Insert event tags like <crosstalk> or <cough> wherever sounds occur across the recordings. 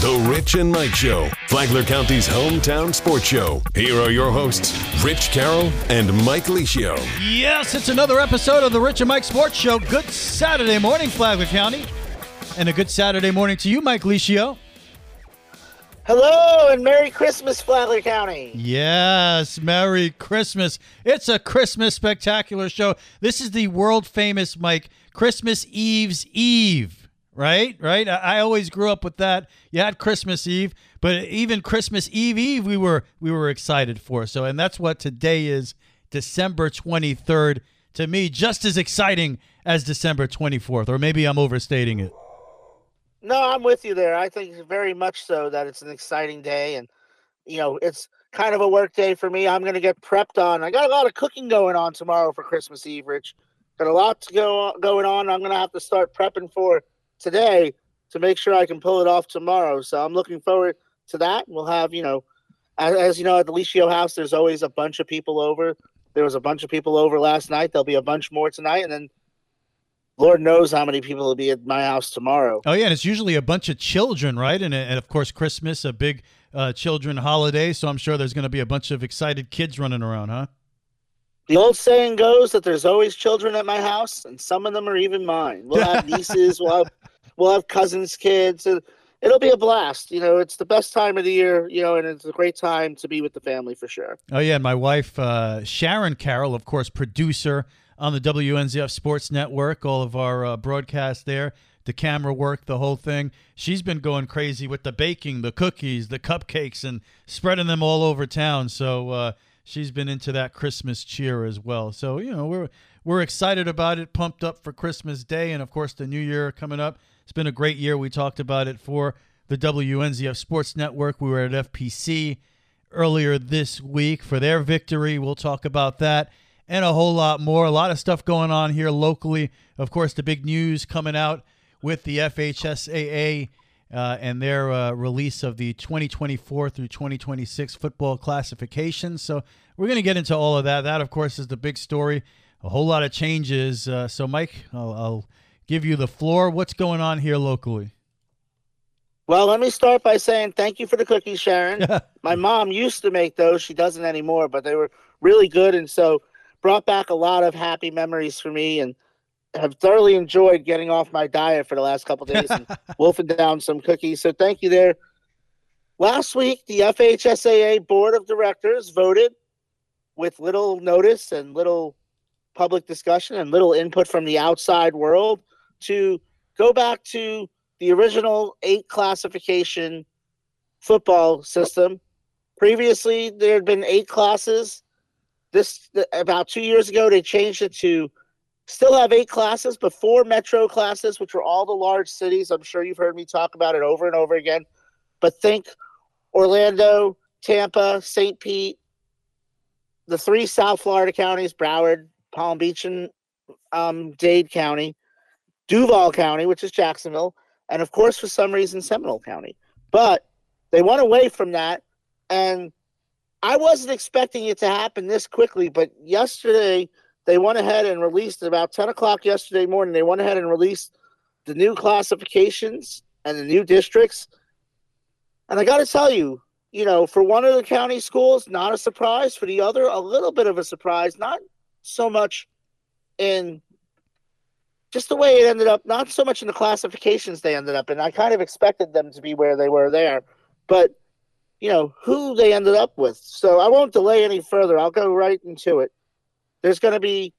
The Rich and Mike Show, Flagler County's hometown sports show. Here are your hosts, Rich Carroll and Mike Licio. Yes, it's another episode of the Rich and Mike Sports Show. Good Saturday morning, Flagler County. And a good Saturday morning to you, Mike Licio. Hello and Merry Christmas, Flagler County. Yes, Merry Christmas. It's a Christmas spectacular show. This is the world famous, Mike, Christmas Eve's Eve right? Right. I, I, always grew up with that. You had Christmas Eve, but even Christmas Eve Eve, we were we were excited for. So, and that's what today is, December twenty third. To me, just as exciting as December twenty fourth, or maybe I'm overstating it. No, I'm with you there. I think very much so that it's an exciting day, and you know, it's kind of a work day for me. I'm going to get prepped on. I got a lot of cooking going on tomorrow for Christmas Eve, Rich. Got a lot to go going on. I'm going to have to start prepping for today to make sure I can pull it off tomorrow. So I'm looking forward to that. We'll have, you know, as, as you know, at the Licio house, there's always a bunch of people over. There was a bunch of people over last night. There'll be a bunch more tonight. And then Lord knows how many people will be at my house tomorrow. Oh, yeah. And it's usually a bunch of children, right? And, and of course, Christmas, a big uh, children holiday. So I'm sure there's going to be a bunch of excited kids running around, huh? The old saying goes that there's always children at my house, and some of them are even mine. We'll have nieces, we'll have we'll have cousins' kids, and it'll be a blast. You know, it's the best time of the year. You know, and it's a great time to be with the family for sure. Oh yeah, and my wife uh, Sharon Carroll, of course, producer on the WNZF Sports Network. All of our uh, broadcasts there, the camera work, the whole thing. She's been going crazy with the baking, the cookies, the cupcakes, and spreading them all over town. So. Uh, she's been into that Christmas cheer as well. So you know we're we're excited about it, pumped up for Christmas Day, and of course the New Year coming up. It's been a great year. We talked about it for the WNZF Sports Network. We were at FPC earlier this week for their victory. We'll talk about that and a whole lot more. A lot of stuff going on here locally. Of course, the big news coming out with the FHSAA uh, and their uh, release of the 2024 through 2026 football classification. So we're going to get into all of that. That, of course, is the big story. A whole lot of changes. Uh, so, Mike, I'll, I'll give you the floor. What's going on here locally? Well, let me start by saying thank you for the cookies, Sharon. <laughs> My mom used to make those. She doesn't anymore, but they were really good. And so brought back a lot of happy memories for me and have thoroughly enjoyed getting off my diet for the last couple days and <laughs> wolfing down some cookies. So thank you there. Last week, the FHSAA Board of Directors voted with little notice and little public discussion and little input from the outside world to go back to the original eight classification football system. Previously, there had been eight classes. This about two years ago, they changed it to still have eight classes, but four metro classes, which are all the large cities. I'm sure you've heard me talk about it over and over again. But think Orlando, Tampa, St. Pete, the three South Florida counties, Broward, Palm Beach, and um, Dade County, Duval County, which is Jacksonville, and of course, for some reason, Seminole County. But they went away from that, and I wasn't expecting it to happen this quickly. But yesterday, they went ahead and released about 10 o'clock yesterday morning. They went ahead and released the new classifications and the new districts. And I got to tell you, you know, for one of the county schools, not a surprise. For the other, a little bit of a surprise. Not so much in just the way it ended up, not so much in the classifications they ended up in. I kind of expected them to be where they were there, but you know who they ended up with. So I won't delay any further. I'll go right into it. There's going to be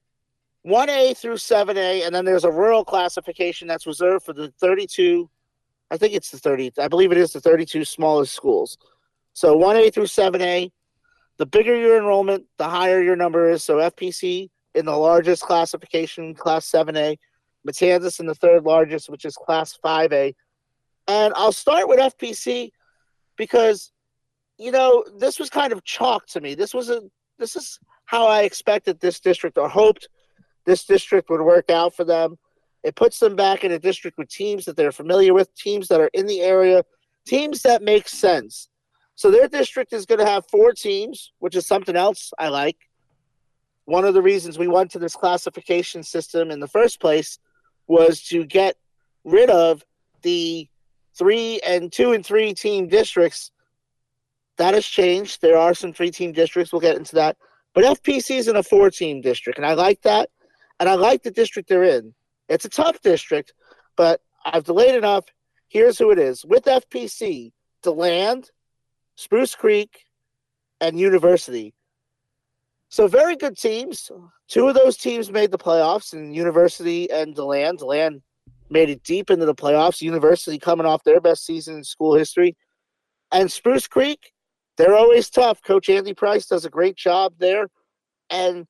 1A through 7A, and then there's a rural classification that's reserved for the 32. I think it's the 30. I believe it is the 32 smallest schools. So 1A through 7A. The bigger your enrollment, the higher your number is. So FPC in the largest classification, Class 7A. Matanzas in the third largest, which is Class 5A. And I'll start with FPC because, you know, this was kind of chalk to me. This was a this is how I expected this district or hoped this district would work out for them. It puts them back in a district with teams that they're familiar with, teams that are in the area, teams that make sense. So their district is going to have four teams, which is something else I like. One of the reasons we went to this classification system in the first place was to get rid of the three and two and three team districts. That has changed. There are some three team districts. We'll get into that. But FPC is in a four team district, and I like that. And I like the district they're in. It's a tough district, but I've delayed enough. Here's who it is with FPC DeLand, Spruce Creek, and University. So very good teams. Two of those teams made the playoffs, and University and Deland. Deland made it deep into the playoffs. University coming off their best season in school history, and Spruce Creek, they're always tough. Coach Andy Price does a great job there, and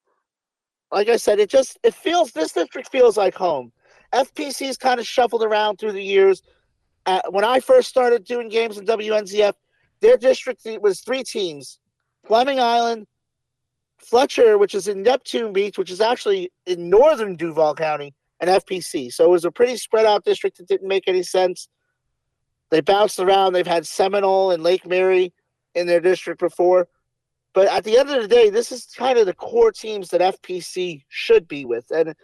like I said, it just it feels this district feels like home. FPC's kind of shuffled around through the years. Uh, when I first started doing games in WNZF, their district was three teams: Fleming Island, Fletcher, which is in Neptune Beach, which is actually in northern Duval County, and FPC. So it was a pretty spread out district that didn't make any sense. They bounced around. They've had Seminole and Lake Mary in their district before. But at the end of the day, this is kind of the core teams that FPC should be with. And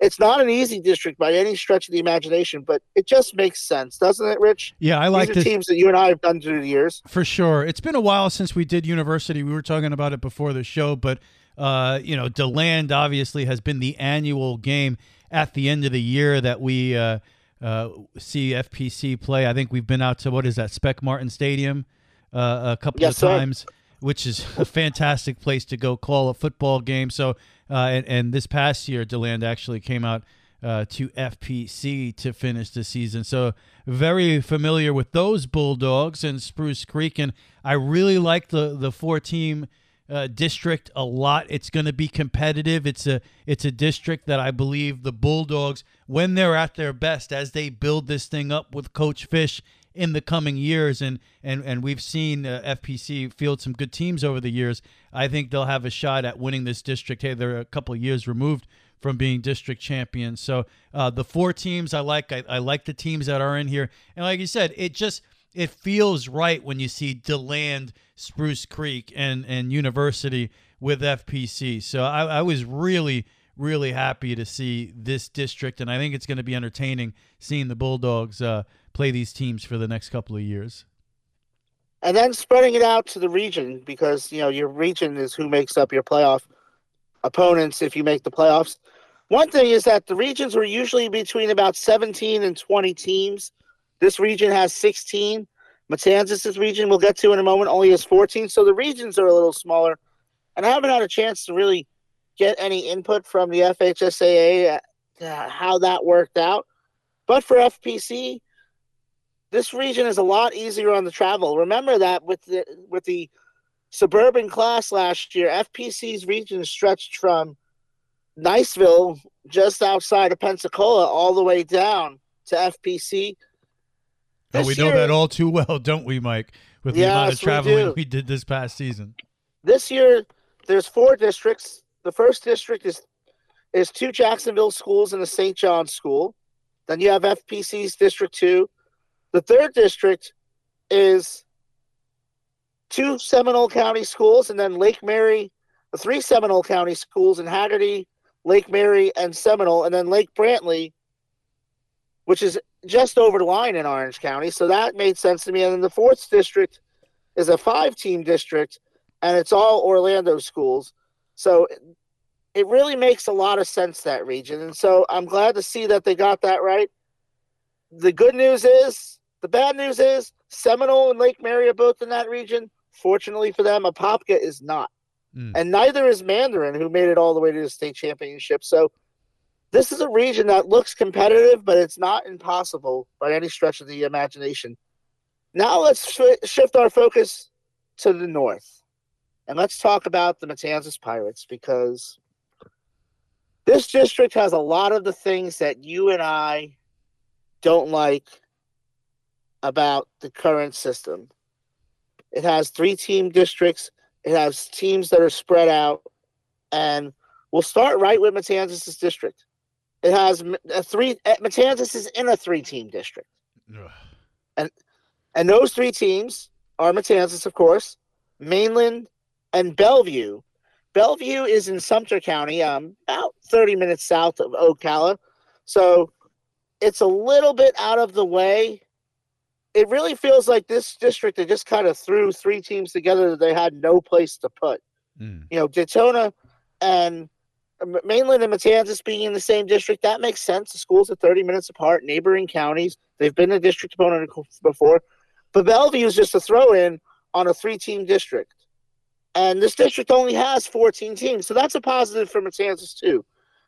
it's not an easy district by any stretch of the imagination, but it just makes sense, doesn't it, Rich? Yeah, I like the teams that you and I have done through the years. For sure, it's been a while since we did university. We were talking about it before the show, but uh, you know, Deland obviously has been the annual game at the end of the year that we uh, uh, see FPC play. I think we've been out to what is that Spec Martin Stadium uh, a couple yes, of times. Sir which is a fantastic place to go call a football game. So, and, and, this past year, Deland actually came out uh, to FPC to finish the season. So, very familiar with those Bulldogs and Spruce Creek, and I really like the the four team. Uh, district a lot. It's going to be competitive. It's a it's a district that I believe the Bulldogs, when they're at their best, as they build this thing up with Coach Fish in the coming years, and and and we've seen uh, FPC field some good teams over the years. I think they'll have a shot at winning this district. Hey, they're a couple years removed from being district champions. So uh, the four teams I like. I, I like the teams that are in here, and like you said, it just it feels right when you see Deland, Spruce Creek, and and University with FPC. So I, I was really really happy to see this district, and I think it's going to be entertaining seeing the Bulldogs uh, play these teams for the next couple of years. And then spreading it out to the region because you know your region is who makes up your playoff opponents if you make the playoffs. One thing is that the regions were usually between about 17 and 20 teams. This region has 16. Matanzas' region, we'll get to in a moment, only has 14. So the regions are a little smaller. And I haven't had a chance to really get any input from the FHSAA uh, how that worked out. But for FPC, this region is a lot easier on the travel. Remember that with the with the suburban class last year, FPC's region stretched from Niceville, just outside of Pensacola, all the way down to FPC. Oh, we know that all too well, don't we, Mike? With the yes, amount of traveling we, we did this past season. This year, there's four districts. The first district is is two Jacksonville schools and a St. John's school. Then you have FPC's District Two, the third district is two Seminole County schools and then Lake Mary, three Seminole County schools in Hagerty, Lake Mary, and Seminole, and then Lake Brantley, which is just over the line in Orange County. So that made sense to me. And then the fourth district is a five team district, and it's all Orlando schools. So it really makes a lot of sense, that region. And so I'm glad to see that they got that right. The good news is the bad news is Seminole and Lake Mary are both in that region. Fortunately for them, Apopka is not. Mm. And neither is Mandarin, who made it all the way to the state championship. So this is a region that looks competitive, but it's not impossible by any stretch of the imagination. Now let's sh- shift our focus to the north. And let's talk about the Matanzas Pirates because this district has a lot of the things that you and I don't like about the current system. It has three team districts. It has teams that are spread out, and we'll start right with Matanzas' district. It has a three. Eh, Matanzas is in a three-team district, Ugh. and and those three teams are Matanzas, of course, Mainland, and Bellevue. Bellevue is in Sumter County, um, about 30 minutes south of Ocala. So it's a little bit out of the way it really feels like this district they just kind of threw three teams together that they had no place to put. Mm. You know, Daytona and Mainland and Matanzas being in the same district, that makes sense. The schools are 30 minutes apart, neighboring counties. They've been a district opponent before. But Bellevue is just a throw in on a three team district. And this district only has 14 teams. So that's a positive for Matanzas, too,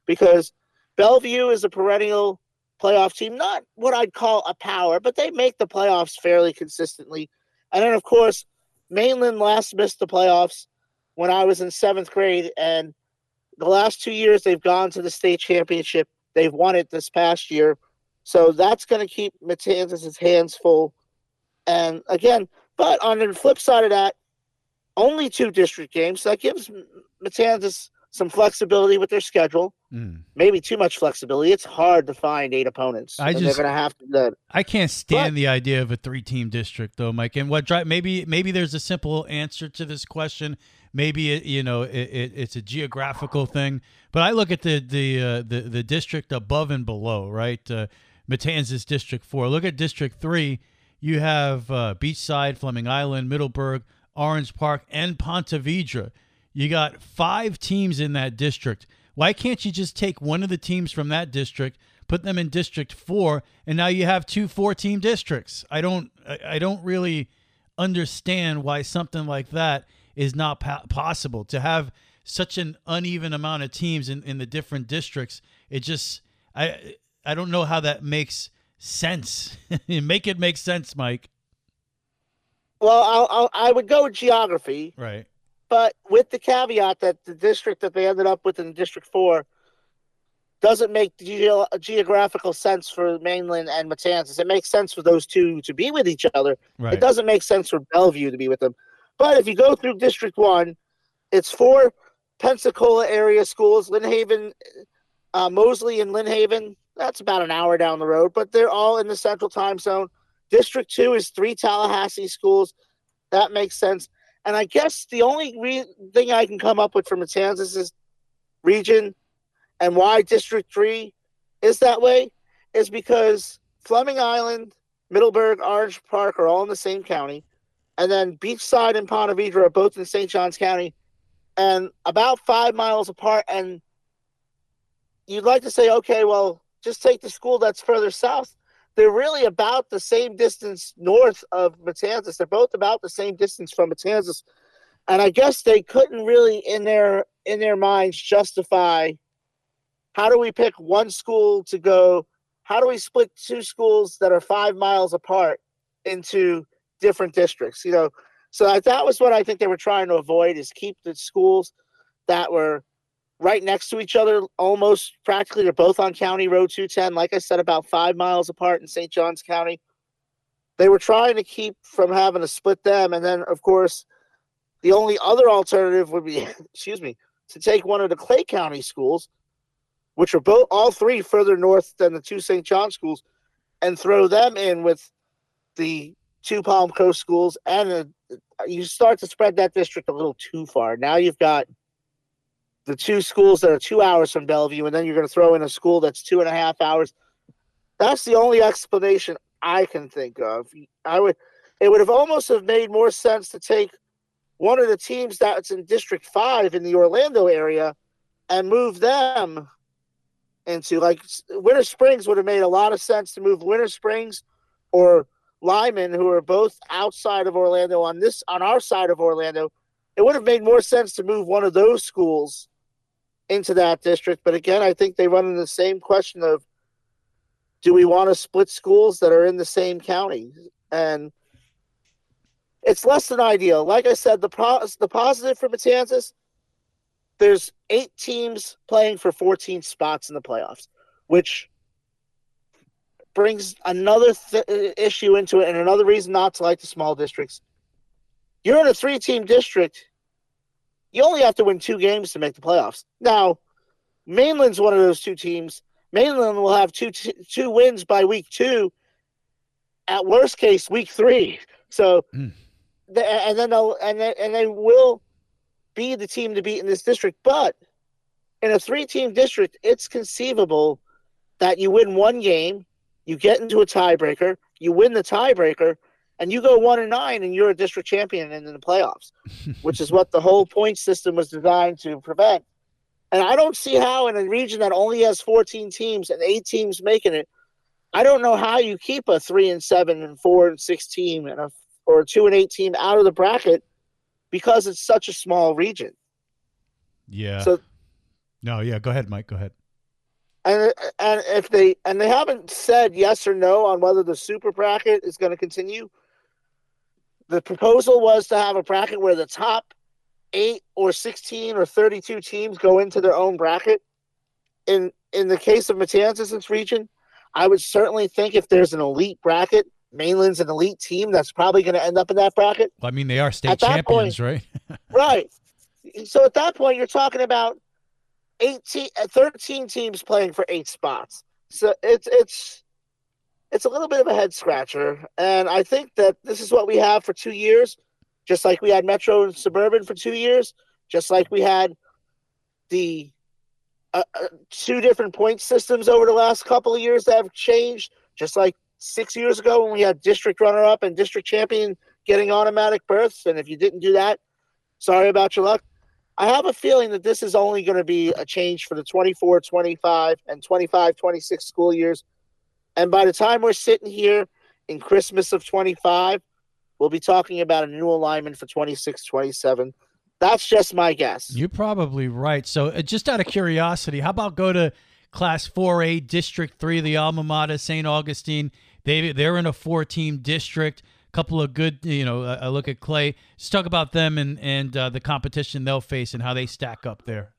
because Bellevue is a perennial playoff team, not what I'd call a power, but they make the playoffs fairly consistently. And then, of course, Mainland last missed the playoffs when I was in seventh grade. And the last two years, they've gone to the state championship. They've won it this past year. So that's going to keep Matanzas' hands full. And again, but on the flip side of that, only two district games. So that gives Matanzas some flexibility with their schedule. Mm. Maybe too much flexibility. It's hard to find eight opponents. I just they're going to have to. I can't stand but, the idea of a three-team district, though, Mike. And what drive? Maybe maybe there's a simple answer to this question. Maybe it, you know it, it, it's a geographical thing. But I look at the the uh, the the district above and below, right? Uh, Matanzas District Four. Look at District Three. You have uh, Beachside, Fleming Island, Middleburg, Orange Park, and Ponte Vedra. You got five teams in that district. Why can't you just take one of the teams from that district, put them in District Four, and now you have two four-team districts? I don't, I don't really understand why something like that is not po- possible to have such an uneven amount of teams in, in the different districts. It just, I, I don't know how that makes sense. <laughs> make it make sense, Mike. Well, I'll, I'll, i would go with geography. Right but with the caveat that the district that they ended up with in District 4 doesn't make ge- geographical sense for mainland and Matanzas. It makes sense for those two to be with each other. Right. It doesn't make sense for Bellevue to be with them. But if you go through District 1, it's four Pensacola area schools, Lynn Haven, uh, Mosley and Lynn Haven. That's about an hour down the road, but they're all in the central time zone. District 2 is three Tallahassee schools. That makes sense. And I guess the only re- thing I can come up with for Matanzas' region and why District 3 is that way is because Fleming Island, Middleburg, Orange Park are all in the same county. And then Beachside and Ponte Vedra are both in St. Johns County and about five miles apart. And you'd like to say, okay, well, just take the school that's further south they're really about the same distance north of Matanzas. They're both about the same distance from Matanzas, and I guess they couldn't really, in their in their minds, justify how do we pick one school to go. How do we split two schools that are five miles apart into different districts? You know, so that was what I think they were trying to avoid: is keep the schools that were right next to each other, almost practically. They're both on County Road 210, like I said, about five miles apart in St. Johns County. They were trying to keep from having to split them. And then, of course, the only other alternative would be, <laughs> excuse me, to take one of the Clay County schools, which are both all three further north than the two St. John schools, and throw them in with the two Palm Coast schools. And uh, you start to spread that district a little too far. Now you've got – the two schools that are two hours from Bellevue, and then you're going to throw in a school that's two and a half hours. That's the only explanation I can think of. I would, it would have almost have made more sense to take one of the teams that's in District Five in the Orlando area and move them into like Winter Springs would have made a lot of sense to move Winter Springs or Lyman, who are both outside of Orlando on this on our side of Orlando. It would have made more sense to move one of those schools into that district. But again, I think they run in the same question of do we want to split schools that are in the same county? And it's less than ideal. Like I said, the pro- the positive for Matanzas, there's eight teams playing for 14 spots in the playoffs, which brings another th- issue into it and another reason not to like the small districts. You're in a three team district you only have to win two games to make the playoffs. Now, Mainland's one of those two teams. Mainland will have two two wins by week two. At worst case, week three. So, mm. the, and then they'll and they, and they will be the team to beat in this district. But in a three team district, it's conceivable that you win one game You get into a tiebreaker, you win the tiebreaker, and you go one and nine, and you're a district champion and in the playoffs, which is what the whole point system was designed to prevent. And I don't see how in a region that only has 14 teams and eight teams making it, I don't know how you keep a three and seven and four and six team and a or a two and eight team out of the bracket because it's such a small region. Yeah. So no, yeah. Go ahead, Mike. Go ahead. And and if they and they haven't said yes or no on whether the super bracket is going to continue. The proposal was to have a bracket where the top eight or sixteen or thirty-two teams go into their own bracket. In in the case of Matanzas' region, I would certainly think if there's an elite bracket, Mainland's an elite team that's probably going to end up in that bracket. Well, I mean, they are state champions, point, right? <laughs> right. So at that point, you're talking about 18, uh, 13 teams playing for eight spots. So it's it's it's a little bit of a head scratcher, and I think that this is what we have for two years, just like we had Metro and Suburban for two years, just like we had the uh, uh, two different point systems over the last couple of years that have changed, just like six years ago when we had district runner up and district champion getting automatic berths. And if you didn't do that, sorry about your luck. I have a feeling that this is only going to be a change for the 24 25 and 25 26 school years. And by the time we're sitting here in Christmas of 25, we'll be talking about a new alignment for 26 27. That's just my guess. You're probably right. So, uh, just out of curiosity, how about go to Class 4A, District 3, the alma mater, St. Augustine? They they're in a four team district. Couple of good, you know. I look at Clay. Let's talk about them and and uh, the competition they'll face and how they stack up there.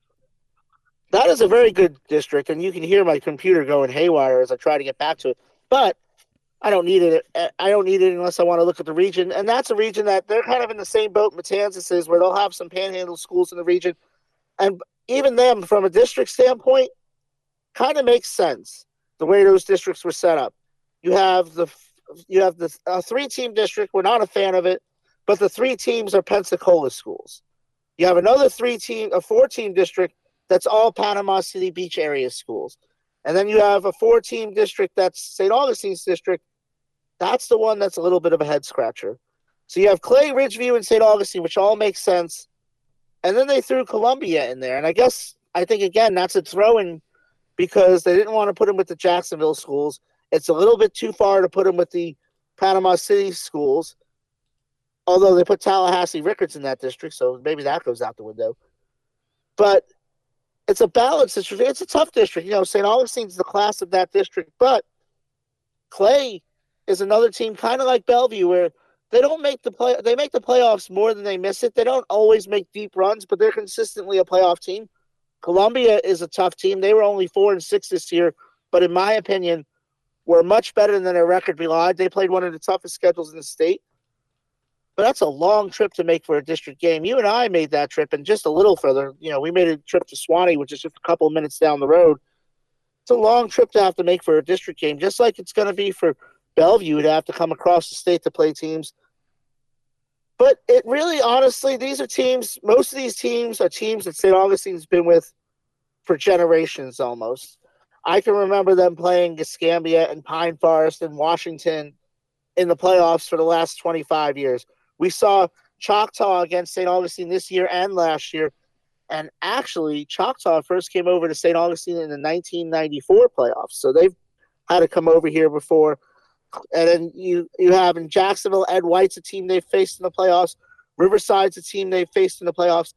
That is a very good district, and you can hear my computer going haywire as I try to get back to it. But I don't need it. Eh, I don't need it unless I want to look at the region, and that's a region that they're kind of in the same boat Matanzas is, where they'll have some panhandle schools in the region, and even them from a district standpoint, kind of makes sense the way those districts were set up. You have the you have the three team district. We're not a fan of it, but the three teams are Pensacola schools. You have another three team, a four team district that's all Panama City Beach area schools, and then you have a four team district that's St. Augustine's district. That's the one that's a little bit of a head scratcher. So you have Clay, Ridgeview, and St. Augustine, which all makes sense, and then they threw Columbia in there, and I guess I think again that's a throw in because they didn't want to put him with the Jacksonville schools it's a little bit too far to put him with the Panama City schools, although they put Tallahassee Rickards in that district, so maybe that goes out the window. But it's a balanced district. It's a tough district. You know, St. Augustine's the class of that district, but Clay is another team kind of like Bellevue where they don't make the play they make the playoffs more than they miss it. They don't always make deep runs, but they're consistently a playoff team. Columbia is a tough team. They were only four and six this year, but in my opinion, were much better than their record belied. They played one of the toughest schedules in the state. But that's a long trip to make for a district game. You and I made that trip and just a little further. You know, we made a trip to Suwannee, which is just a couple of minutes down the road. It's a long trip to have to make for a district game, just like it's going to be for Bellevue to have to come across the state to play teams. But it really, honestly, these are teams, most of these teams are teams that St. Augustine's been with for generations almost. I can remember them playing Escambia and Pine Forest and Washington in the playoffs for the last 25 years. We saw Choctaw against St. Augustine this year and last year. And actually, Choctaw first came over to St. Augustine in the 1994 playoffs. So they've had to come over here before. And then you, you have in Jacksonville, Ed White's a team they've faced in the playoffs. Riverside's a team they've faced in the playoffs.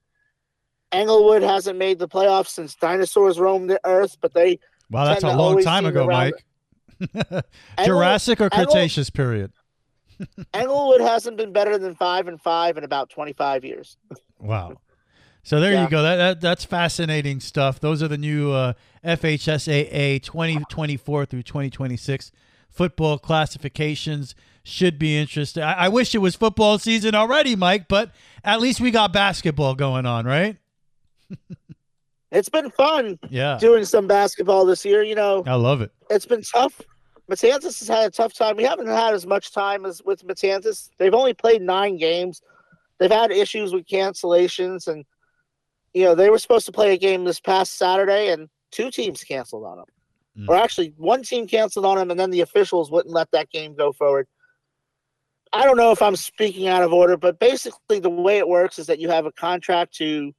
Englewood hasn't made the playoffs since dinosaurs roamed the earth, but they Wow, that's a long time ago, Mike. <laughs> Jurassic or Cretaceous period. Englewood hasn't been better than five and five in about twenty five years. wow. So there yeah. you go. That, that that's fascinating stuff. Those are the new uh, FHSAA 2024 through 2026 football classifications. Should be interesting. I, I wish it was football season already, Mike, but at least we got basketball going on, right? it's been fun yeah doing some basketball this year you know i love it it's been tough matanzas has had a tough time we haven't had as much time as with matanzas they've only played nine games they've had issues with cancellations and you know they were supposed to play a game this past saturday and two teams canceled on them Mm. Or actually, one team canceled on them, and then the officials wouldn't let that game go forward. I don't know if I'm speaking out of order, but basically, the way it works is that you have a contract to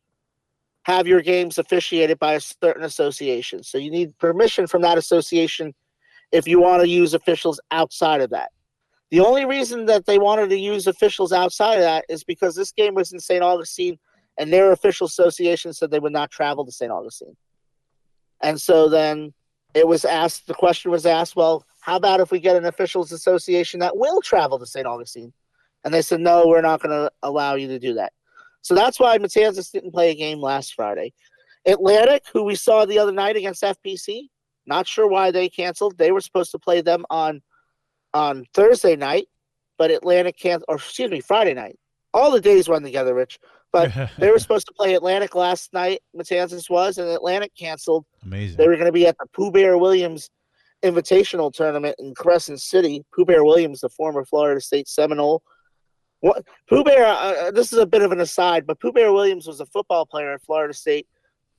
have your games officiated by a certain association. So you need permission from that association if you want to use officials outside of that. The only reason that they wanted to use officials outside of that is because this game was in St. Augustine and their official association said they would not travel to St. Augustine. And so then it was asked, the question was asked, well, how about if we get an officials association that will travel to St. Augustine? And they said, no, we're not going to allow you to do that. So that's why Matanzas didn't play a game last Friday. Atlantic, who we saw the other night against FPC, not sure why they canceled. They were supposed to play them on on Thursday night, but Atlantic canceled, or excuse me, Friday night. All the days run together, Rich. But <laughs> they were supposed to play Atlantic last night. Matanzas was, and Atlantic canceled. Amazing. They were going to be at the Pooh Bear Williams Invitational Tournament in Crescent City. Pooh Bear Williams, the former Florida State Seminole. What Pooh Bear? Uh, uh, this is a bit of an aside, but Pooh Bear Williams was a football player at Florida State.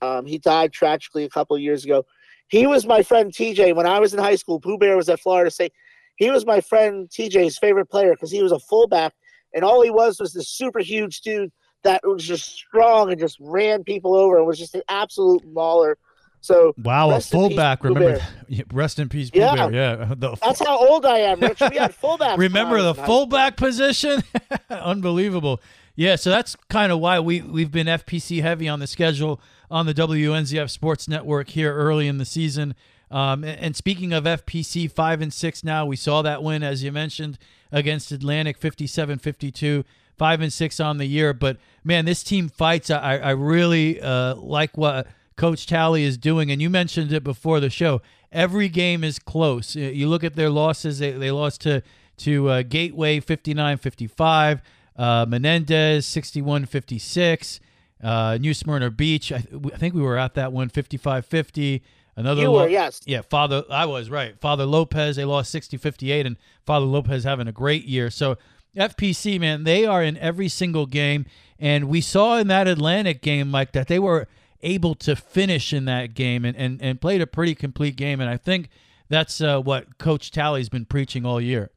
Um, he died tragically a couple years ago. He was my friend TJ when I was in high school. Pooh Bear was at Florida State. He was my friend TJ's favorite player because he was a fullback, and all he was was this super huge dude that was just strong and just ran people over and was just an absolute mauler. So wow, a fullback. Remember, <laughs> rest in peace, Pooh yeah. Bear. Yeah, <laughs> the, that's how old I am. Rich. We had <laughs> fullback. remember the fullback position? Unbelievable. Yeah, so that's kind of why we we've been FPC heavy on the schedule on the WNZF Sports Network here early in the season. Um, and, speaking of FPC, five and six now, we saw that win as you mentioned against Atlantic, 57-52 five and six on the year. But man, this team fights. I, I really uh, like what Coach Talley is doing. And you mentioned it before the show. Every game is close. You look at their losses. They, they lost to to uh, Gateway 59-55, uh, Menendez 61-56, uh, New Smyrna Beach. I, I, think we were at that one 55-50. Another you were, yes. Yeah, Father I was right. Father Lopez, they lost 60-58 and Father Lopez having a great year. So FPC, man, they are in every single game. And we saw in that Atlantic game, Mike, that they were able to finish in that game and, and, and played a pretty complete game. And I think that's uh, what Coach Talley's been preaching all year.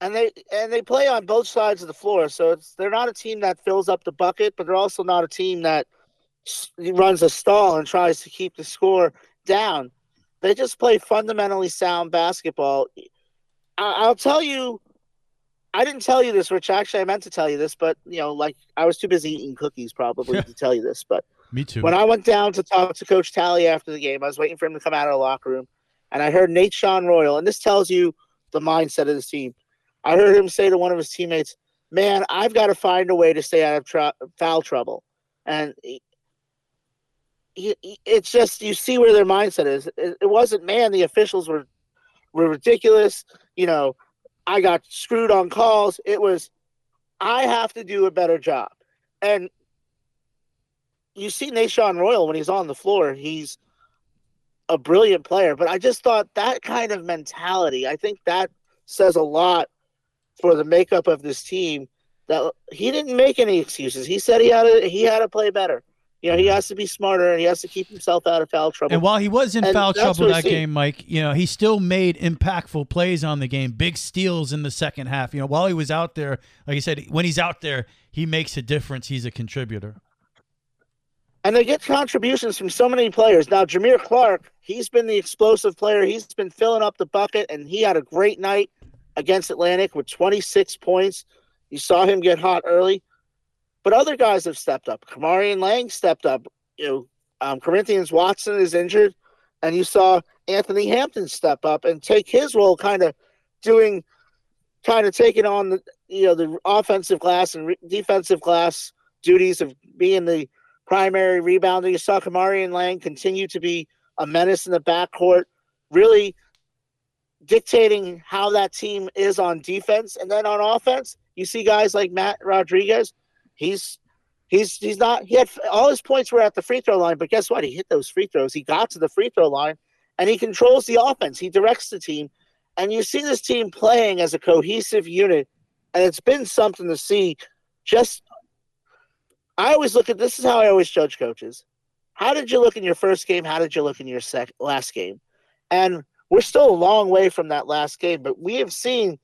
And they and they play on both sides of the floor, so it's they're not a team that fills up the bucket, but they're also not a team that runs a stall and tries to keep the score down. They just play fundamentally sound basketball. I'll tell you I didn't tell you this, Rich. Actually, I meant to tell you this, but you know, like I was too busy eating cookies probably to tell you this. But me too. When I went down to talk to Coach Talley after the game, I was waiting for him to come out of the locker room, and I heard Nate-Sean Royal, and this tells you the mindset of this team. I heard him say to one of his teammates, "Man, I've got to find a way to stay out of foul trouble," and. He, he, it's just you see where their mindset is. It, it wasn't man. The officials were were ridiculous. You know, I got screwed on calls. It was, I have to do a better job. And you see Nate-Sean Royal when he's on the floor, he's a brilliant player. But I just thought that kind of mentality, I think that says a lot for the makeup of this team. That he didn't make any excuses. He said he had to he had to play better. You know, he mm-hmm. has to be smarter and he has to keep himself out of foul trouble. And while he was in and foul trouble that game, Mike, you know, he still made impactful plays on the game, big steals in the second half. You know, while he was out there, like I said, when he's out there, he makes a difference. He's a contributor. And they get contributions from so many players. Now, Jameer Clark, he's been the explosive player. He's been filling up the bucket, and he had a great night against Atlantic with 26 points. You saw him get hot early. But other guys have stepped up. Kamarian Lang stepped up. You know, um, Corinthians Watson is injured, and you saw Anthony Hampton step up and take his role, kind of doing, kind of taking on the you know the offensive glass and re- defensive glass duties of being the primary rebounder. You saw Kamarian Lang continue to be a menace in the backcourt, really dictating how that team is on defense. And then on offense, you see guys like Matt Rodriguez He's he's he's not he had all his points were at the free throw line, but guess what? He hit those free throws. He got to the free throw line and he controls the offense. He directs the team. And you see this team playing as a cohesive unit, and it's been something to see. Just I always look at this is how I always judge coaches. how did you look in your first game? How did you look in your sec- last game? And we're still a long way from that last game, but we have seen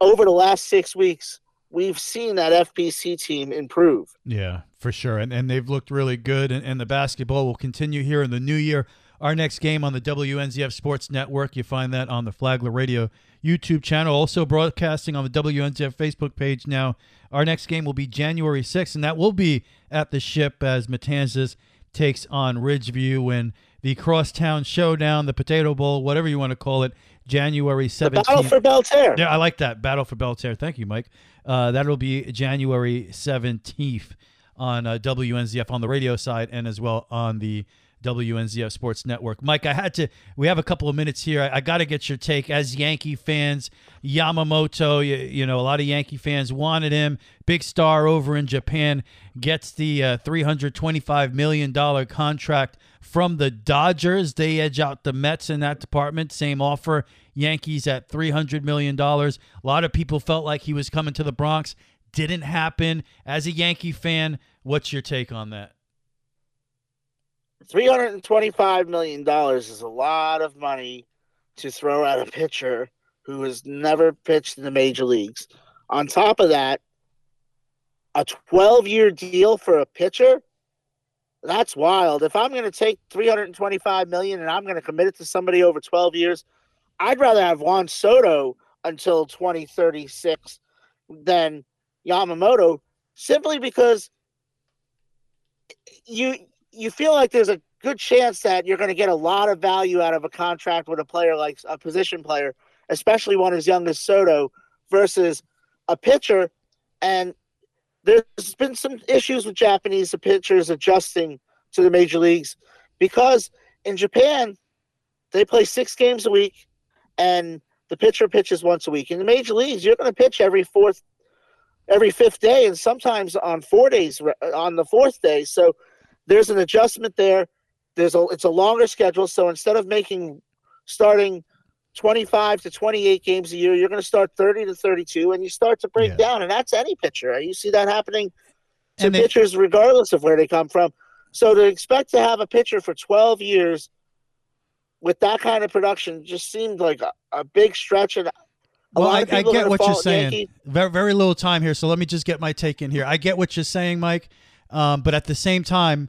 over the last six weeks, we've seen that FPC team improve. Yeah, for sure. And, and they've looked really good. And, and the basketball will continue here in the new year. Our next game on the WNZF Sports Network, you find that on the Flagler Radio YouTube channel, also broadcasting on the WNZF Facebook page now. Our next game will be January 6th, and that will be at the ship as Matanzas takes on Ridgeview and the Crosstown Showdown, the Potato Bowl, whatever you want to call it, January 17th. The Battle for Belle Terre. Yeah, I like that. Battle for Belle Terre. Thank you, Mike. Uh, that'll be January 17th on uh, WNZF on the radio side and as well on the WNZF Sports Network. Mike, I had to, we have a couple of minutes here. I, I got to get your take as Yankee fans. Yamamoto, you, you, know, a lot of Yankee fans wanted him. Big star over in Japan gets the uh, $325 million contract from the Dodgers. They edge out the Mets in that department. Same offer. Yankees at $300 million. A lot of people felt like he was coming to the Bronx. Didn't happen. As a Yankee fan, what's your take on that? $325 million is a lot of money to throw at a pitcher who has never pitched in the major leagues. On top of that, a 12 year deal for a pitcher, that's wild. If I'm going to take 325 million and I'm going to commit it to somebody over 12 years, I'd rather have Juan Soto until 2036 than Yamamoto simply because you you feel like there's a good chance that you're going to get a lot of value out of a contract with a player like a position player, especially one as young as Soto, versus a pitcher. And there's been some issues with Japanese pitchers adjusting to the major leagues because in Japan they play six games a week and the pitcher pitches once a week. In the major leagues, you're going to pitch every fourth, every fifth day, and sometimes on four days on the fourth day. So there's an adjustment there. There's a it's a longer schedule, so instead of making starting 25 to 28 games a year, you're going to start 30 to 32, and you start to break yeah. down, and that's any pitcher. You see that happening to they, pitchers regardless of where they come from. So to expect to have a pitcher for 12 years with that kind of production just seemed like a, a big stretch and well, I, I, get what you're saying. Very, very little time here, so let me just get my take in here. I get what you're saying, Mike, um, but at the same time,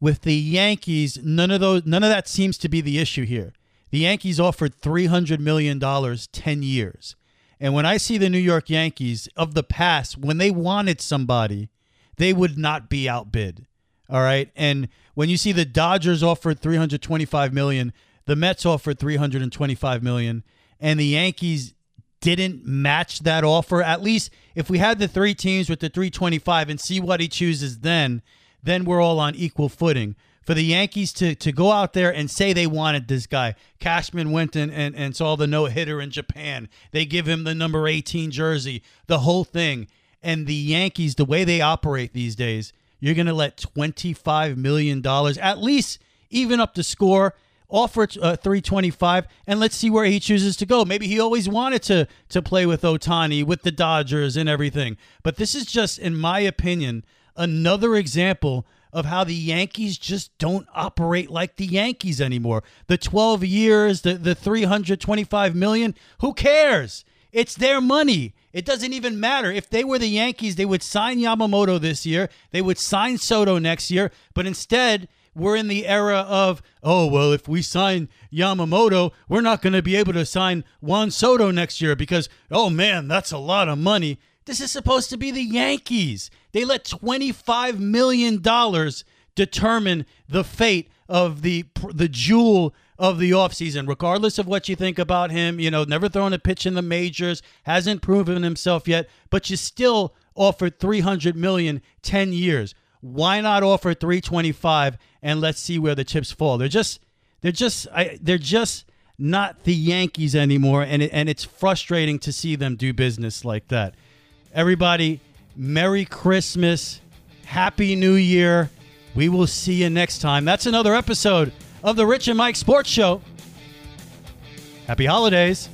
with the Yankees, none of those, none of that seems to be the issue here. The Yankees offered three hundred million dollars, ten years, and when I see the New York Yankees of the past, when they wanted somebody, they would not be outbid. All right, and when you see the Dodgers offered three hundred twenty-five million, the Mets offered three hundred and twenty-five million, and the Yankees didn't match that offer. At least if we had the three teams with the 325 and see what he chooses then, then we're all on equal footing. For the Yankees to, to go out there and say they wanted this guy, Cashman went and, and, and saw the no hitter in Japan. They give him the number 18 jersey, the whole thing. And the Yankees, the way they operate these days, you're going to let $25 million, at least even up the score, offer uh, 325 and let's see where he chooses to go. Maybe he always wanted to to play with Ohtani with the Dodgers and everything. But this is just in my opinion another example of how the Yankees just don't operate like the Yankees anymore. The 12 years, the, the 325 million, who cares? It's their money. It doesn't even matter. If they were the Yankees, they would sign Yamamoto this year. They would sign Soto next year. But instead, we're in the era of, oh, well, if we sign Yamamoto, we're not going to be able to sign Juan Soto next year because, oh man, that's a lot of money. This is supposed to be the Yankees. They let $25 million determine the fate of the the jewel of the offseason, regardless of what you think about him. You know, never thrown a pitch in the majors, hasn't proven himself yet, but you still offered 300 million 10 years. Why not offer 325 and let's see where the chips fall? They're just they're just I, they're just not the Yankees anymore and it, and it's frustrating to see them do business like that. Everybody, Merry Christmas. Happy New Year. We will see you next time. That's another episode of the Rich and Mike Sports Show. Happy holidays.